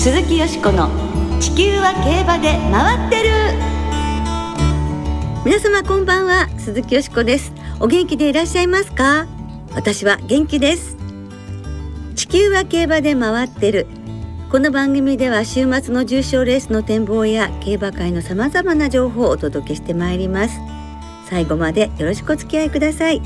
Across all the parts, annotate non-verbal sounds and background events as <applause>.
鈴木よしこの地球は競馬で回ってる。皆様こんばんは鈴木よしこです。お元気でいらっしゃいますか？私は元気です。地球は競馬で回ってる。この番組では週末の重賞レースの展望や競馬界のさまざまな情報をお届けしてまいります。最後までよろしくお付き合いください。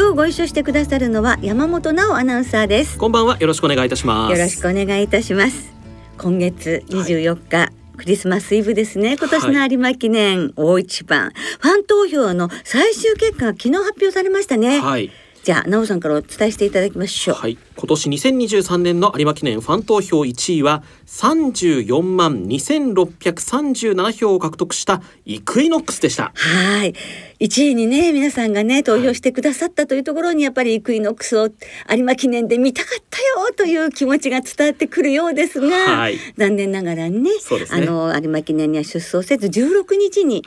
今日ご一緒してくださるのは山本直アナウンサーです。こんばんは。よろしくお願いいたします。よろしくお願いいたします。今月24日、はい。クリスマスイブですね。今年の有馬記念大一番、はい、ファン投票の最終結果が昨日発表されましたね、はい、じゃあ、なおさんからお伝えしていただきましょう。はい、今年2023年の有馬記念ファン投票1位は34万2637票を獲得したイクイノックスでした。はい。1位にね、皆さんがね、投票してくださったというところに、やっぱりイクイノックスを有馬記念で見たかったよという気持ちが伝わってくるようですが、はい、残念ながらね、ねあの、有馬記念には出走せず16日に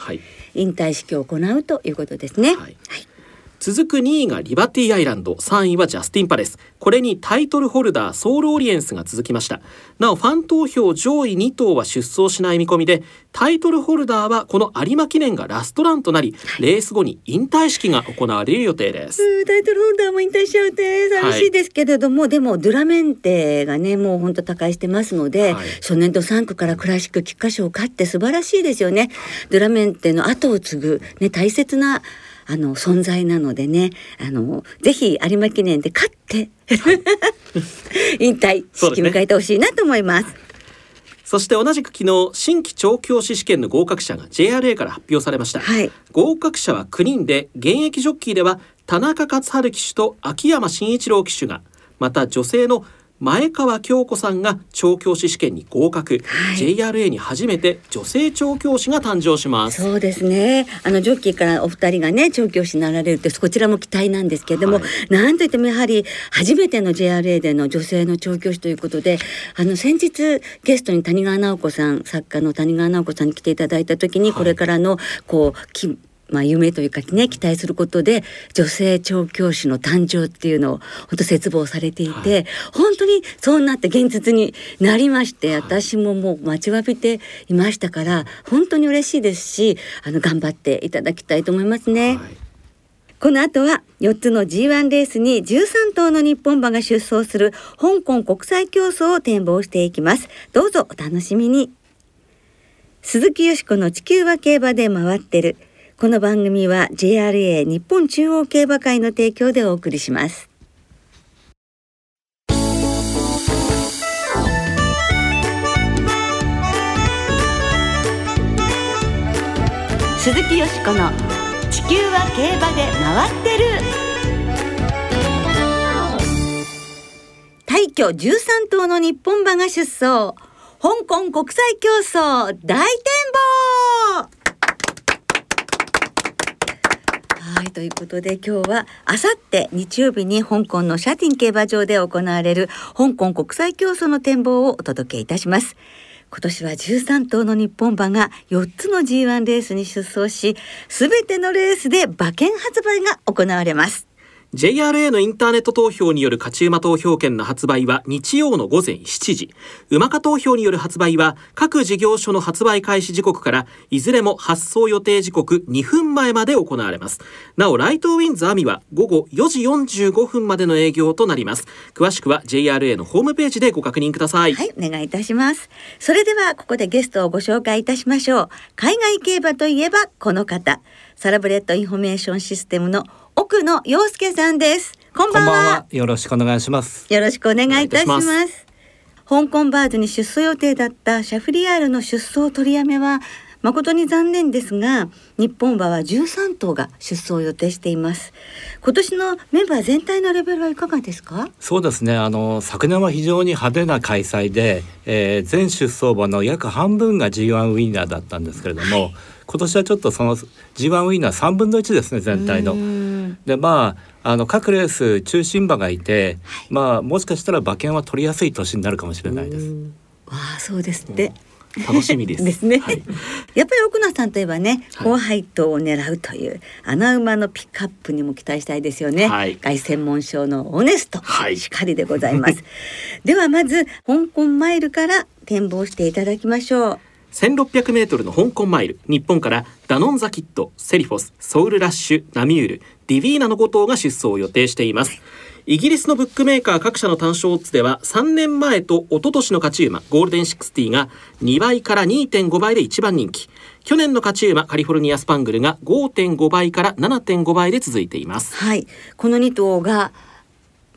引退式を行うということですね。はい、はい続く2位がリバティアイランド3位はジャスティンパレス。これにタイトルホルダーソウルオリエンスが続きました。なおファン投票上位2頭は出走しない見込みでタイトルホルダーはこの有馬記念がラストランとなり、レース後に引退式が行われる予定です。タイトルホルダーも引退しちゃうって寂しいですけれども、はい、でもドゥラメンテがねもう本当他界してますので、はい、初年度3区からクラシック菊花賞を勝って素晴らしいですよね。ドゥラメンテの後を継ぐね大切なあの存在なのでねあのぜひ有馬記念で勝って <laughs> 引退式迎えてほしいなと思います。そして同じく昨日新規調教師試験の合格者が JRA から発表されました、はい、合格者は9人で現役ジョッキーでは田中勝春騎手と秋山真一郎騎手がまた女性の前川京子さんが調教師試験に合格、はい、JRA に初めて女性調教師が誕生します。そうですね。あのジョッキーからお二人がね調教師になられるってこちらも期待なんですけれども、はい、なんといってもやはり初めての JRA での女性の調教師ということであの先日ゲストに谷川直子さん作家の谷川直子さんに来ていただいた時に、これからのこうきまあ、夢というかね期待することで女性調教師の誕生っていうのを本当切望されていて、はい、本当にそうなって現実になりまして、私ももう待ちわびていましたから本当に嬉しいですしあの頑張っていただきたいと思いますね。はいこの後は4つの G1 レースに13頭の日本馬が出走する香港国際競争を展望していきます。どうぞお楽しみに。鈴木よしこの地球は競馬で回ってる。この番組は JRA 日本中央競馬会の提供でお送りします。鈴木よしこの地球は競馬で回ってる。大挙13頭の日本馬が出走。香港国際競争大展望はいということで今日はあさって日曜日に香港のシャティン競馬場で行われる香港国際競争の展望をお届けいたします。今年は13頭の日本馬が4つの G1 レースに出走し、すべてのレースで馬券発売が行われます。JRA のインターネット投票による勝ち馬投票券の発売は日曜の午前7時。UMACA 投票による発売は各事業所の発売開始時刻からいずれも発走予定時刻2分前まで行われます。なお、ライトウィンズ阿見は午後4時45分までの営業となります。詳しくは JRA のホームページでご確認ください。はい、お願いいたします。それではここでゲストをご紹介いたしましょう。海外競馬といえばこの方。サラブレッドインフォメーションシステムの奥野陽介さんです。こんばんは。よろしくお願いします。よろしくお願いいたします。香港バーズに出走予定だったシャフリヤールの出走取りやめは誠に残念ですが日本馬は13頭が出走予定しています。今年のメンバー全体のレベルはいかがですか？そうですね。あの昨年は非常に派手な開催で、えー、全出走馬の約半分が G1 ウィナーだったんですけれども、はい今年はちょっとその G1 ウィナー3分の1ですね全体の。でまああの各レース中心馬がいて、まあもしかしたら馬券は取りやすい年になるかもしれないです。わあそうですって。楽しみです。<laughs> ですね、はい、やっぱり奥野さんといえばねはい。高配当を狙うという穴馬のピックアップにも期待したいですよね、はい。凱旋門賞のオネスト、はい。しかりでございます。ではまず香港マイルから展望していただきましょう1600メートルの香港マイル、日本からダノンザキット、セリフォス、ソウルラッシュ、ナミュール、ディヴィーナの5頭が出走を予定しています。イギリスのブックメーカー各社の単勝オッズでは3年前と一昨年の勝ち馬ゴールデンシックスティが2倍から2.5倍で一番人気。去年の勝ち馬カリフォルニアスパングルが5.5倍から7.5倍で続いています。はい。この2頭が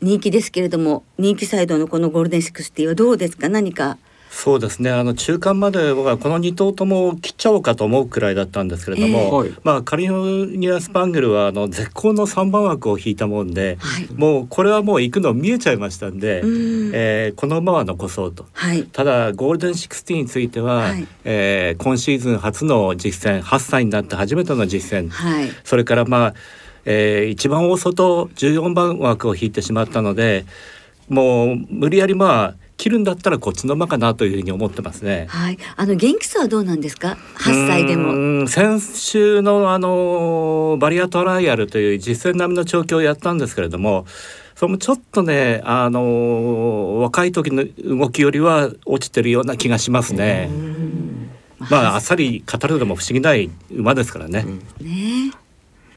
人気ですけれども人気サイドのこのゴールデンシックスティはどうですか？何かそうですね。あの中間まで僕はこの2頭とも切っちゃおうかと思うくらいだったんですけれども、ええ。はい。まあカリフォルニアスパングルはあの絶好の3番枠を引いたもんで、はい。もうこれはもう行くの見えちゃいましたんで、うん。えーこの馬は残そうと。はい。ただゴールデンシックスティについては、はい。えー今シーズン初の実戦8歳になって初めての実戦、はい。それからまあ、えー一番大外14番枠を引いてしまったのでもう無理やりまあ切るんだったらこっちの馬かなというふうに思ってますね。はい。あの元気さはどうなんですか？8歳でうも先週のあのバリアトライアルという実戦並みの調教をやったんですけれどもそのちょっとねあの若い時の動きよりは落ちてるような気がしますね。まああっさり語るのも不思議ない馬ですからね。ね。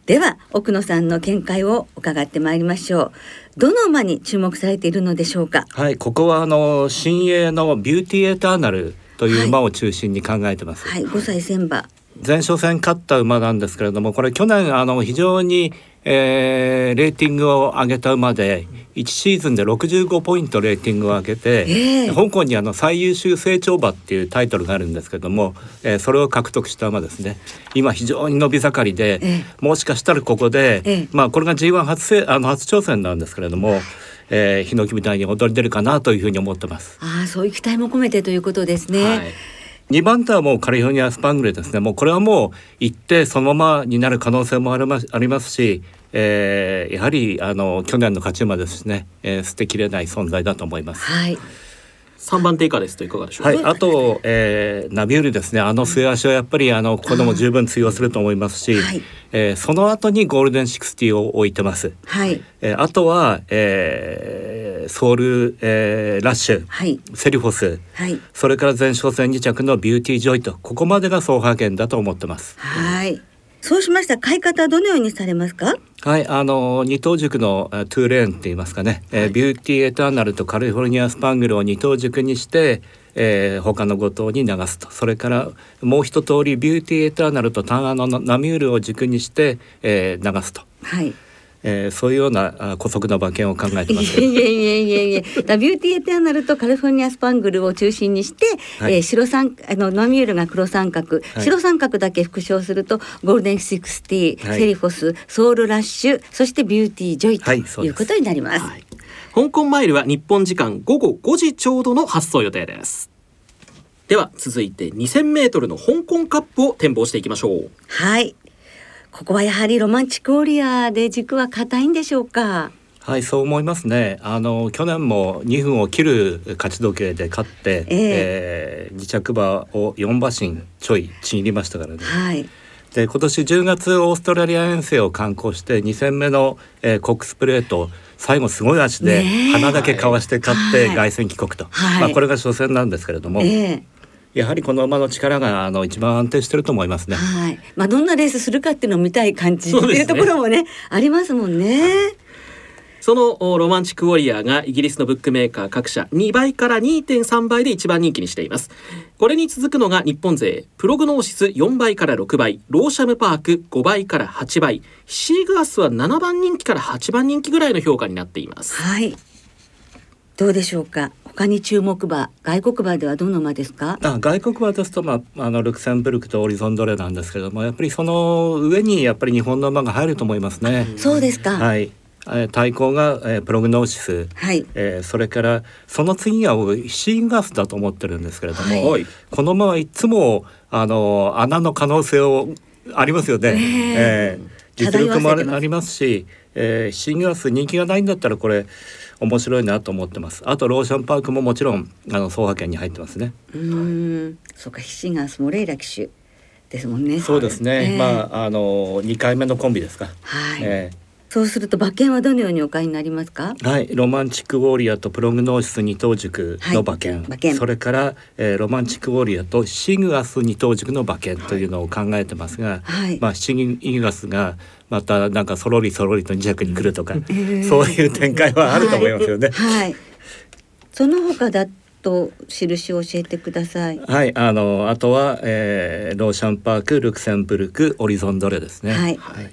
では奥野さんの見解を伺ってまいりましょうどの馬に注目されているのでしょうか？はい、ここはあの新鋭のビューティーエターナルという馬を中心に考えてます。はい5歳千馬。前哨戦勝った馬なんですけれどもこれ去年あの非常に、えーレーティングを上げた馬で1シーズンで65ポイントレーティングを上げて、ええ。香港にあの最優秀成長馬っていうタイトルがあるんですけども、えーそれを獲得した馬ですね。今非常に伸び盛りで、えもしかしたらここで、ええ。まあこれが G1 初せあの初挑戦なんですけれども、えー、ヒノキみたいに踊り出るかなというふうに思ってます。ああそういう期待も込めてということですね、はい。2番手はもうカリフォルニアスパングルですね。もうこれはもう行ってそのままになる可能性もありますありますし、えーやはりあの去年の勝ち馬ですしね、えー捨てきれない存在だと思います。はい。3番手以下ですといかがでしょうか、はい、あと、えーナミュールですね。あの末脚はやっぱりあのここでも十分通用すると思いますし、はい。えーその後にゴールデンシックスティを置いてます。はい。えーあとは、えーソウル、えーラッシュ、はい。セリフォスはい。それから前哨戦2着のビューティージョイとここまでが争覇圏だと思ってます。はいそうしました。ら買い方はどのようにされますか？はい、あの二等軸のえートゥーレーンって言いますかね、えービューティーエターナルとカリフォルニアスパングルを二等軸にして、えー他の5頭に流すと。それからもう一通りビューティーエターナルとタンアのナミュールを軸にして、えー流すと、はいえーそういうようなあ姑息な馬券を考えていますえいえいえいえいえだビューティーエターナルとカリフォルニアスパングルを中心にして、はい。えー白三あのナミュールが黒三角、はい。白三角だけ復唱するとゴールデンシックスティ、はい。セリフォスソウルラッシュそしてビューティージョイとはいそうことになります。はい。香港マイルは日本時間午後5時ちょうどの発走予定です。では続いて2000メートルの香港カップを展望していきましょう。はい。ここはやはりロマンチックウォリアーで軸は堅いんでしょうか？はいそう思いますね。あの去年も2分を切る勝ち時計で勝って、えー2着馬を4馬身ちょいちぎりましたからね。はい。で今年10月オーストラリア遠征を観光して2戦目の、えーコックスプレート最後すごい足で鼻だけかわして勝ってはい。凱旋帰国と、はい。まあ、これが初戦なんですけれども、ええやはりこの馬の力があの一番安定してると思いますね。はい。まあどんなレースするかっていうのを見たい感じっていうところもねありますもんね。そのおロマンチックウォリアーがイギリスのブックメーカー各社2倍から2.3倍で一番人気にしていますこれに続くのが日本勢プログノーシス4倍から6倍ローシャムパーク5倍から8倍シーグラスは7番人気から8番人気ぐらいの評価になっていますはい。どうでしょうか？他に注目馬外国馬ではどの馬ですか？あ外国馬ですと、まあ、あのルクセンブルクとオリゾンドレなんですけれどもやっぱりその上にやっぱり日本の馬が入ると思いますね。そうですか。はい。対抗が、えープログノーシス、えーそれからその次が僕シーンガスだと思ってるんですけれども、はいこの馬はいつもあの穴の可能性をありますよね。ねえー実力もありますし、えーシーンガス人気がないんだったらこれ面白いなと思ってます。あとローションパークももちろんあの走破圏に入ってますね。うーんそうかヒシガンスモレイラ騎手ですもんねそうですね。ええまああの二回目のコンビですか。はい、えそうすると馬券はどのようにお買いになりますか？ーはい、ロマンチックウォリアーとプログノーシス二等軸の馬券、はい馬券。それから、えーロマンチックウォリアーとシグアス二等軸の馬券というのを考えてますが、はい。まあシグアスがまたなんかそろりそろりと二着に来るとか、<laughs> えそういう展開はあると思いますよね。はい。その他だと印を教えてください。はい、あのあとは、えーローシャンパーク、ルクセンブルク、オリゾンドレですね。はい。はい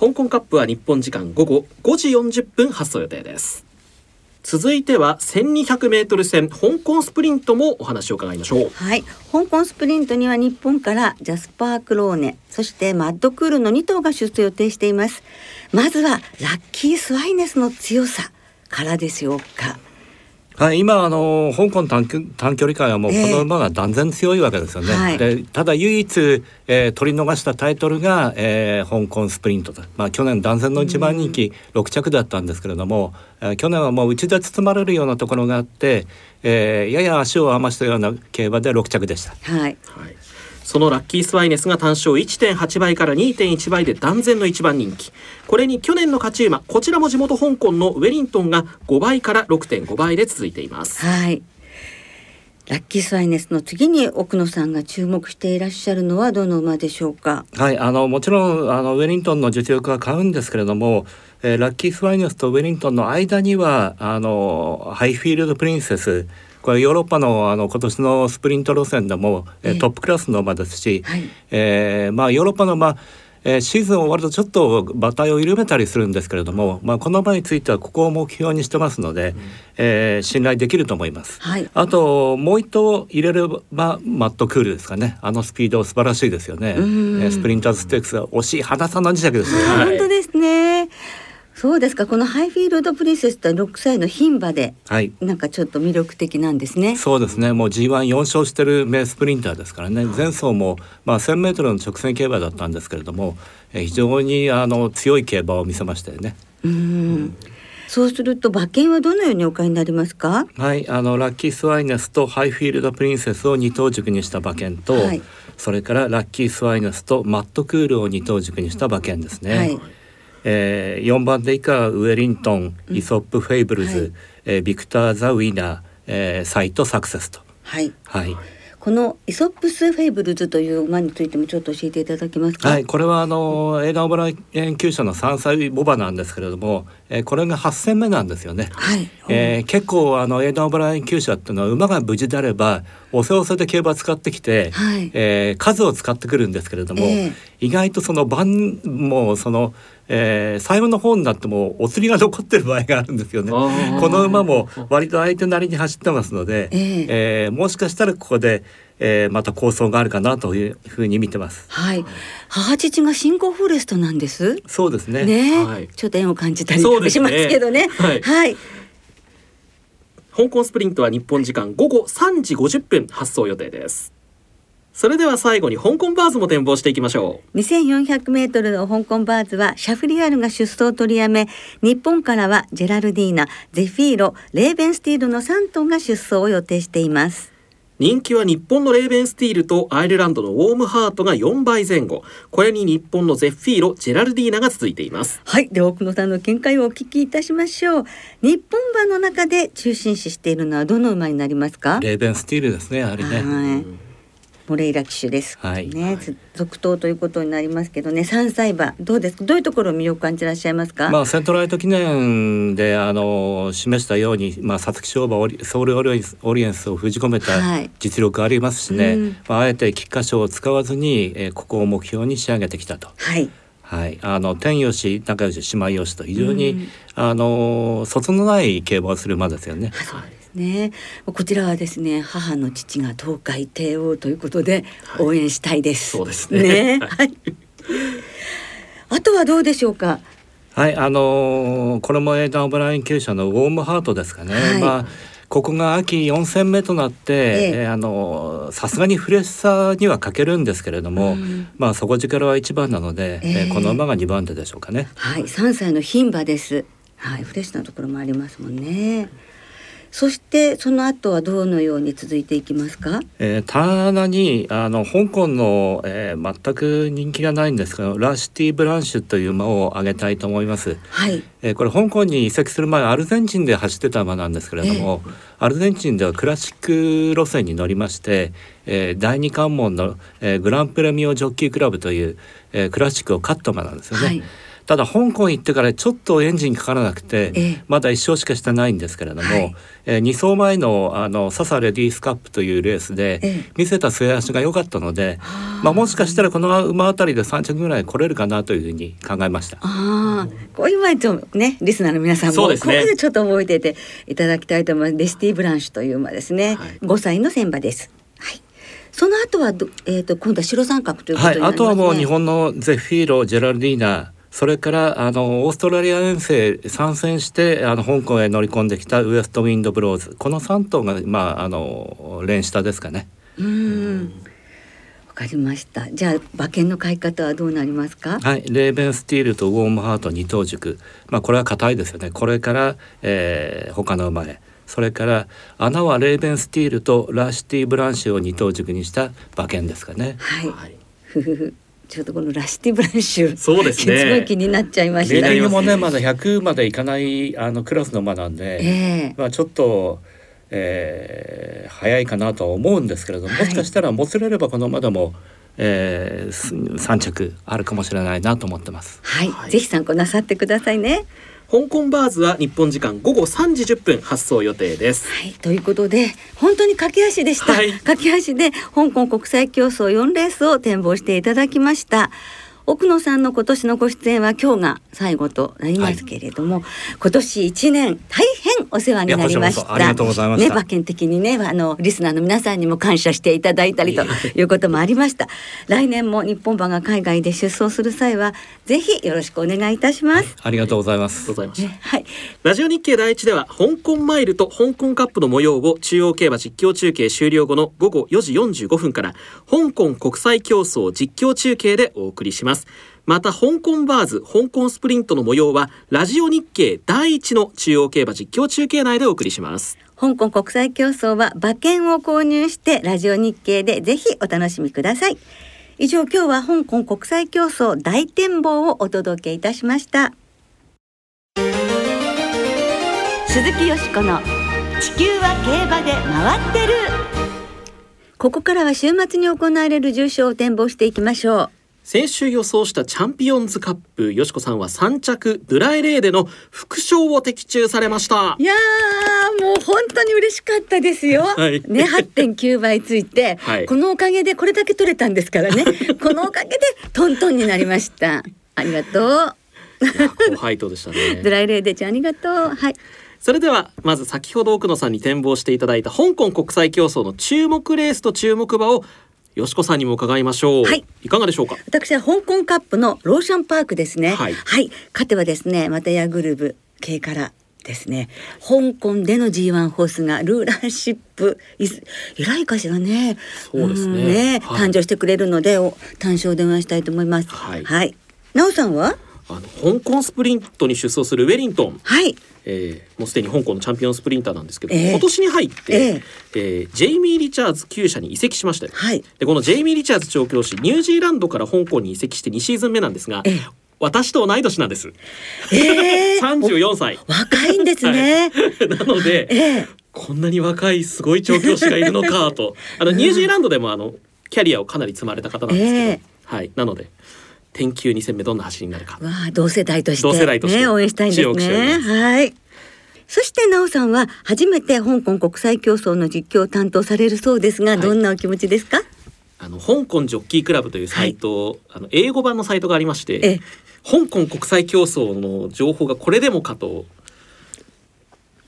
香港カップは日本時間午後5時40分発送予定です。続いては 1200m 戦香港スプリントもお話を伺いましょう。はい、香港スプリントには日本からジャスパー・クローネそしてマッドクールの2頭が出走予定しています。まずはラッキー・スワイネスの強さからでしょうか。はい、今あの香港短距短距離界はもうこええ。の馬が断然強いわけですよね。はい。でただ唯一、えー取り逃したタイトルが、えー香港スプリントと、まあ、去年断然の一番人気6着だったんですけれども、えー去年はもう内で包まれるようなところがあって、えーやや足を余したような競馬で6着でした。はい。はい、そのラッキースワイネスが単勝1.8倍から2.1倍で断然の一番人気。これに去年の勝ち馬こちらも地元香港のウェリントンが5倍から6.5倍で続いています。はい。ラッキー・スワイネスの次に奥野さんが注目していらっしゃるのはどの馬でしょうか？はい、あのもちろんあのウェリントンの実力は買うんですけれども、えーラッキースワイネスとウェリントンの間にはあのハイフィールドプリンセスこれヨーロッパのあの今年のスプリント路線でも、えトップクラスの馬ですし、はい。えーまあヨーロッパの馬えーシーズン終わるとちょっと馬体を緩めたりするんですけれども、まあ、この馬についてはここを目標にしてますので、えー信頼できると思います。はい。あともう一頭入れればマットクールですかね。あのスピード素晴らしいですよね、えん。ースプリンターズステークスは惜しい花さんの磁石ですね、はい。本当でそうですか。このハイフィールドプリンセスって6歳の牝馬ではい。なんかちょっと魅力的なんですね。そうですね。もう G14 勝してる名スプリンターですからね。前走も、まあ、1,000m の直線競馬だったんですけれども、えー非常にあの強い競馬を見せましたよね。うん。そうすると馬券はどのようにお買いになりますか？はい、あのラッキースワイネスとハイフィールドプリンセスを二頭軸にした馬券と、はい。それからラッキースワイネスとマットクールを二頭軸にした馬券ですね。はいえー、4番手以下ウェリントン、イソップス・フェイブルズ、はい。えービクター・ザ・ウィナー、えーサイト・サクセスと。はい。はい、このイソップス・フェイブルズという馬についてもちょっと教えていただけますか？はい、これはあのエーダー・オブライ研究者の3歳ボバなんですけれども、えーこれが8戦目なんですよね。はい。えー結構あのエーダー・オブライン厩舎っていうのは馬が無事であればおせおせで競馬使ってきて、はい。えー数を使ってくるんですけれども、ええ。意外とその番もうその、えー最後の方になってもお釣りが残ってる場合があるんですよね。この馬も割と相手なりに走ってますので、ええ。えーもしかしたらここで、えーまた構想があるかなというふうに見てます。はい。母父が新興フォレストなんです。そうですね。ね。え、はい。ちょっと縁を感じたりしますけどね。はい。はい香港スプリントは日本時間午後3時50分発送予定です。それでは最後に香港バーズも展望していきましょう。2400メートルの香港バーズはシャフリヤールが出走を取りやめ日本からはジェラルディーナゼフィーロレーベンスティールの3頭が出走を予定しています。人気は日本のレーベンスティールとアイルランドのウォームハートが4倍前後。これに日本のゼッフィーロジェラルディーナが続いています。はいで奥野さんの見解をお聞きいたしましょう。日本馬の中で中心視しているのはどの馬になりますか？レーベンスティールですねやはりね。はいモレイラ騎手です、はい。ねつ続投ということになりますけどね。3歳馬どうですか？どういうところを魅力感じらっしゃいますか、まあ、セントライト記念であの示したように、まあ、皐月賞馬オリソウルオリエンスオリエンスを封じ込めたはい。実力ありますしね、うん。まあ、あえて菊花賞を使わずに、えーここを目標に仕上げてきたと。はい。はい、あの天吉仲良し姉妹よしと非常に、うん。あの卒のない競馬をする馬ですよね。あそうですね。こちらはですね、母の父が東海帝王ということではい応援したいです。そうですねはい。あとはどうでしょうか？はい、あのーこれもエイダン・オブライン厩舎のウォームハートですかね。はいまあここが秋4戦目となって、えええーあのーさすがにフレッシさには欠けるんですけれども、うんまあ底力は1番なので、えええーこの馬が2番手でしょうかね。はい、3歳の牝馬です。はい、フレッシュなところもありますもんね。そしてその後はどのように続いていきますか？えー、棚にあの香港の、えー、全く人気がないんですけどラシティ・ブランシュという馬を挙げたいと思います。はい。えー、これ香港に移籍する前アルゼンチンで走ってた馬なんですけれども、アルゼンチンではクラシック路線に乗りまして、えー、第二関門の、えー、グランプレミオジョッキークラブという、えー、クラシックを勝った馬なんですよね。はい。ただ香港行ってからちょっとエンジンかからなくて、ええまだ1勝しかしてないんですけれども、はいえ2走前のあのササレディースカップというレースで、ええ見せた末足が良かったので、まあ、もしかしたらこの馬あたりで3着ぐらい来れるかなというふうに考えました。ああ、こういう前とね、リスナーの皆さんも、これでちょっと覚えてていただきたいと思います。レシティ・ブランシュという馬ですね。はい5歳の選馬です。はい。その後はど、えっ、と、今度は白三角ということはい、になりますね。あとはもう日本のゼフィーロジェラルディーナそれからあのオーストラリア遠征参戦してあの香港へ乗り込んできたウエストウィンドブローズこの3頭がまああの連下ですかね。うーん。わかりました。じゃあ馬券の買い方はどうなりますか？はい、レーベンスティールとウォームハート二等軸、まあこれは硬いですよね。これから、えー、他の馬へ、それから穴はレーベンスティールとラシティブランシュを二等軸にした馬券ですかね。はい。はいふふふ。ちょっとこのラシティブランシュ。そうですねすごい気になっちゃいました。例年気になりますもねまだ100までいかないあのクラスの馬なんで、ええまあちょっと。えー、早いかなとは思うんですけれども、はいもしかしたらもつれればこの馬でも、えー、す3着あるかもしれないなと思ってます。はい、はいぜひ参考なさってくださいね。香港バーズは日本時間午後3時10分発送予定です。はい、ということで本当に駆け足でした、はい。駆け足で香港国際競争4レースを展望していただきました。奥野さんの今年のご出演は今日が最後となりますけれども、今年1年大変お世話になりました。ありがとうございました。ね馬券的にねあのリスナーの皆さんにも感謝していただいたりということもありました。来年も日本馬が海外で出走する際はぜひよろしくお願いいたします、ありがとうございます。ございました。ねはい。ラジオ日経第一では香港マイルと香港カップの模様を中央競馬実況中継終了後の午後4時45分から香港国際競争実況中継でお送りします。また香港バーズ、香港スプリントの模様はラジオ日経第一の中央競馬実況中継内でお送りします。香港国際競争は馬券を購入してラジオ日経でぜひお楽しみください。以上今日は香港国際競争大展望をお届けいたしました。鈴木よしこの地球は競馬で回ってる。ここからは週末に行われる重賞を展望していきましょう。先週予想したチャンピオンズカップ、よしこさんは3着ドゥライレーでの副賞を的中されました。いやーもう本当に嬉しかったですよ。はいね8.9倍ついて、はいこのおかげでこれだけ取れたんですからねこのおかげでトントンになりました。ありがとう。いや高配当でしたね。ドライレーデちゃんありがとう。はい。それではまず先ほど奥野さんに展望していただいた香港国際競争の注目レースと注目馬をよしこさんにも伺いましょう。はい、かがでしょうか？私は香港カップのローシャンパークですね。はい。勝てばですね、またヤグルブ系から。ですね、香港での G1 ホースがルーラーシップ。偉いかしらね。そうですね。んね。はい。誕生してくれるのでお単勝で応援したいと思います。はい。はい、なおさんは？あの香港スプリントに出走するウェリントン、はい。えーもうすでに香港のチャンピオンスプリンターなんですけど、ええ。今年に入って、ええ。ージェイミー・リチャーズ厩舎に移籍しましたよ。はい。でこのジェイミー・リチャーズ調教師ニュージーランドから香港に移籍して2シーズン目なんですが、ええ。私と同い年なんです。えー34 <laughs> 歳。若いんですね、<laughs> なので、ええ。こんなに若いすごい調教師がいるのかと。あのニュージーランドでもあのキャリアをかなり積まれた方なんですけど、ええ。はい。なので天球2戦目どんな走りになるか。わあ同世代として同世代として。ね応援したいんですね。はい。そしてなおさんは初めて香港国際競争の実況を担当されるそうですが、はい。どんなお気持ちですか？あの香港ジョッキークラブというサイト、あの英語版のサイトがありまして、ええ。香港国際競争の情報がこれでもかと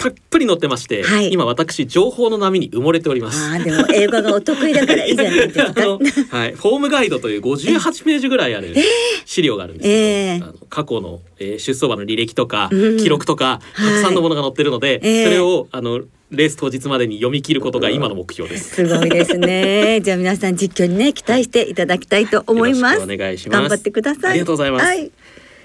たっぷり載ってまして、はい。今私情報の波に埋もれております。ああでも英語がお得意だからいいじゃないですかはい、フォームガイドという58ページぐらいある資料があるんですけど、ええあの過去の、えー出走馬の履歴とか、うん。記録とかたはい。くさんのものが載ってるので、ええそれをあのレース当日までに読み切ることが今の目標です。すごいですね。<laughs> じゃあ皆さん実況にね期待していただきたいと思います。よろしくお願いします。頑張ってください。ありがとうございます。はい。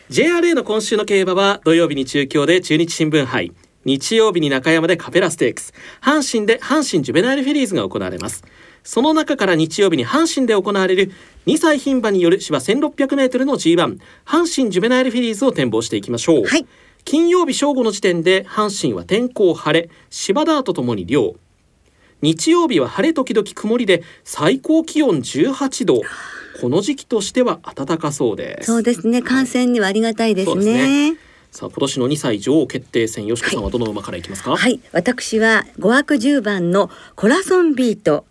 JRA の今週の競馬は土曜日に中京で中日新聞杯日曜日に中山でカペラステークス。阪神で阪神ジュベナイルフィリーズが行われます。その中から日曜日に阪神で行われる2歳牝馬による芝 1600m の G1 阪神ジュベナイルフィリーズを展望していきましょう、はい。金曜日正午の時点で阪神は天候晴れ芝ダートともに涼。日曜日は晴れ時々曇りで最高気温18度。この時期としては暖かそうです。そうですね。観戦にはありがたいですそうですねねさあ今年の2歳女王決定戦よしこさんはどの馬からいきますか、はい、私は5枠10番のコラソンビート。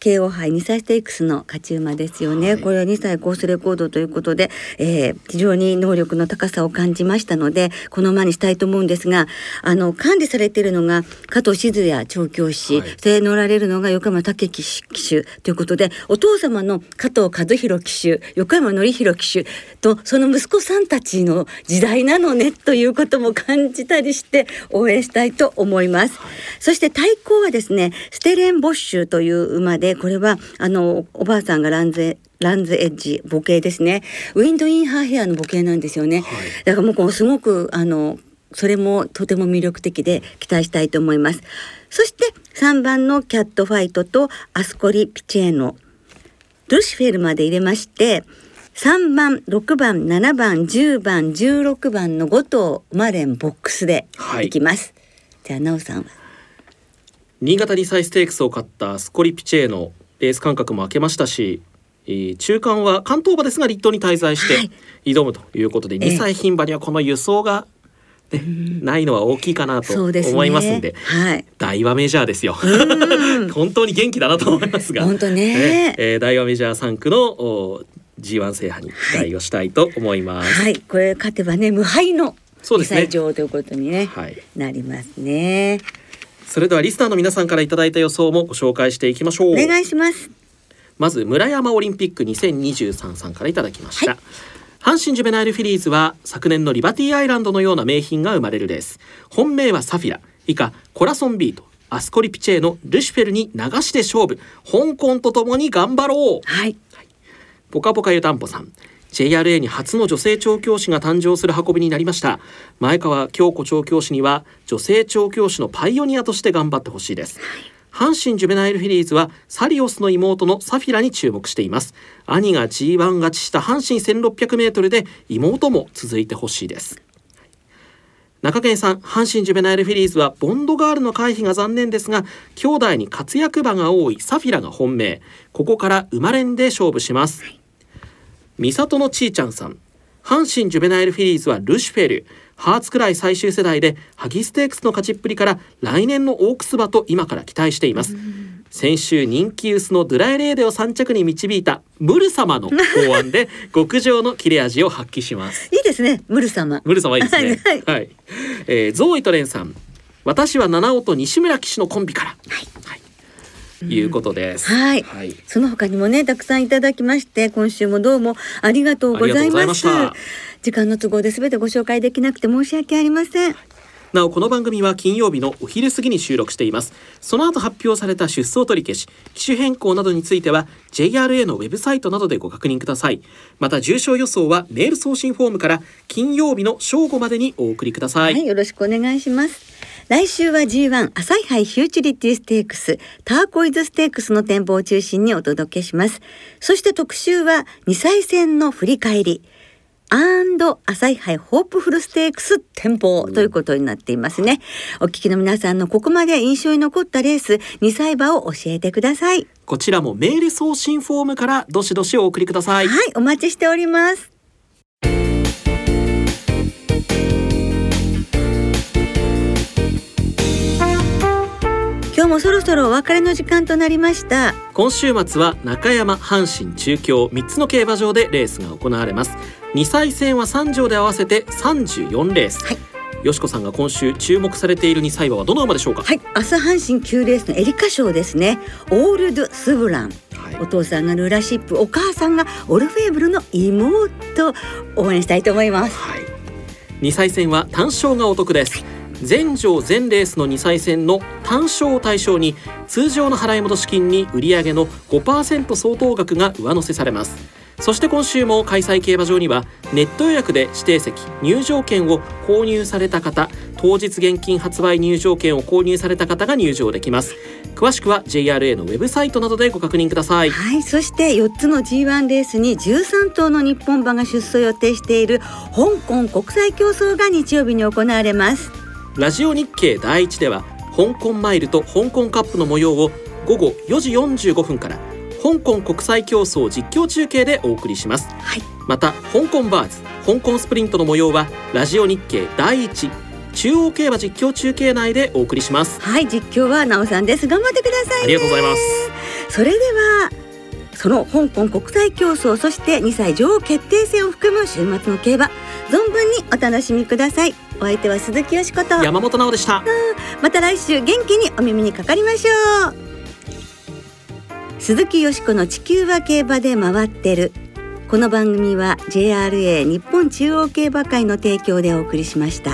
KO 杯2歳ステークスの勝ち馬ですよね、はい。これは2歳コースレコードということで、えー非常に能力の高さを感じましたのでこの馬にしたいと思うんですがあの管理されているのが加藤静也調教師、はい。で乗られるのが横山武騎手ということでお父様の加藤和弘騎手横山典弘騎手とその息子さんたちの時代なのねということも感じたりして応援したいと思います。そして対抗はですねステレンボッシュという馬でこれはあのおばあさんがランゼランズエッジ母系ですね。ウィンドインハーヘアの母系なんですよね、はい。だからもうこうすごくあのそれもとても魅力的で期待したいと思います。そして3番のキャットファイトとアスコリピチェーノ。ルシフェルまで入れまして3番6番7番10番16番の5頭マレンボックスではい。いきます、じゃあなおさんは新潟2歳ステークスを勝ったスコリピチェーのレース間隔も空けましたし、えー中間は関東馬ですが立東に滞在してはい。挑むということで、え2歳牝馬にはこの輸送が、ねないのは大きいかなと思いますんではい。大和メジャーですよ。<laughs> 本当に元気だなと思いますが。本当ね。えー大和メジャー3区のお G1 制覇に期待をしたいと思います。はい。これ勝てばね無敗の2そうですね。歳女王ということにねはい。なりますねそれではリスナーの皆さんからいただいた予想もご紹介していきましょう。お願いします。まず村山オリンピック2023さんからいただきました、阪神ジュベナイルフィリーズは昨年のリバティアイランドのような名品が生まれるレース本命はサフィラ。以下コラソンビート。アスコリピチェーのルシフェルに流して勝負。香港とともに頑張ろう。はい。ポカポカ湯たんぽさん JRA に初の女性調教師が誕生する運びになりました。前川京子調教師には女性調教師のパイオニアとして頑張ってほしいです。阪神ジュベナイルフィリーズはサリオスの妹のサフィラに注目しています。兄が G1 勝ちした阪神 1600m で妹も続いてほしいです。中堅さん阪神ジュベナイルフィリーズはボンドガールの回避が残念ですが兄弟に活躍馬が多いサフィラが本命。ここから生まれんで勝負します。三里のちーちゃんさん。阪神ジュベナイルフィリーズはルシフェル。ハーツくらい最終世代でハギステークスの勝ちっぷりから来年のオークス馬と今から期待しています。先週人気薄のドゥライレーデを3着に導いたムル様の考案で <laughs> 極上の切れ味を発揮します。いいですねムル様。ムル様いいですね。<laughs> はい。はい、えー、ゾーイとレンさん。私は七尾と西村騎手のコンビから。はい、いうことです。はい。はい。その他にもねたくさんいただきまして今週もどうもありがとうございました。時間の都合で全てご紹介できなくて申し訳ありません。なおこの番組は金曜日のお昼過ぎに収録しています。その後発表された出走取り消し機種変更などについては JRA のウェブサイトなどでご確認ください。また重症予想はメール送信フォームから金曜日の正午までにお送りください、はい、よろしくお願いします。来週は G1 朝日杯フューチュリティステークスターコイズステークスの展望を中心にお届けします。そして特集は2歳戦の振り返り。アンド朝日杯ホープフルステークス展望ということになっていますね。お聞きの皆さんのここまで印象に残ったレース2歳馬を教えてください。こちらもメール送信フォームからどしどしお送りくださいはい、お待ちしております。もそろそろお別れの時間となりました。今週末は中山阪神中京3つの競馬場でレースが行われます2歳戦は3場で合わせて34レース、はいよしこさんが今週注目されている2歳馬はどの馬でしょうか、はい、明日阪神9レースのエリカ賞ですね。オールドスブラン。はいお父さんがルーラシップ、お母さんがオルフェーブルの妹。応援したいと思います。はい、2歳戦は単勝がお得です全場全レースの2歳戦の単勝を対象に通常の払い戻し金に売上の5%相当額が上乗せされます。そして今週も開催競馬場にはネット予約で指定席入場券を購入された方当日現金発売入場券を購入された方が入場できます。詳しくは JRA のウェブサイトなどでご確認ください。はい、そして4つの G1 レースに13頭の日本馬が出走予定している香港国際競争が日曜日に行われます。ラジオ日経第一では香港マイルと香港カップの模様を午後4時45分から香港国際競争実況中継でお送りします。はい、また香港バーズ香港スプリントの模様はラジオ日経第一中央競馬実況中継内でお送りします。はい、実況はなおさんです。頑張ってください、ね。ありがとうございます。それではその香港国際競争そして2歳女王決定戦を含む週末の競馬存分にお楽しみくださいお相手は鈴木よしこと。山本直でした。また来週元気にお耳にかかりましょう。鈴木よしこの地球は競馬で回ってる。この番組は JRA 日本中央競馬会の提供でお送りしました。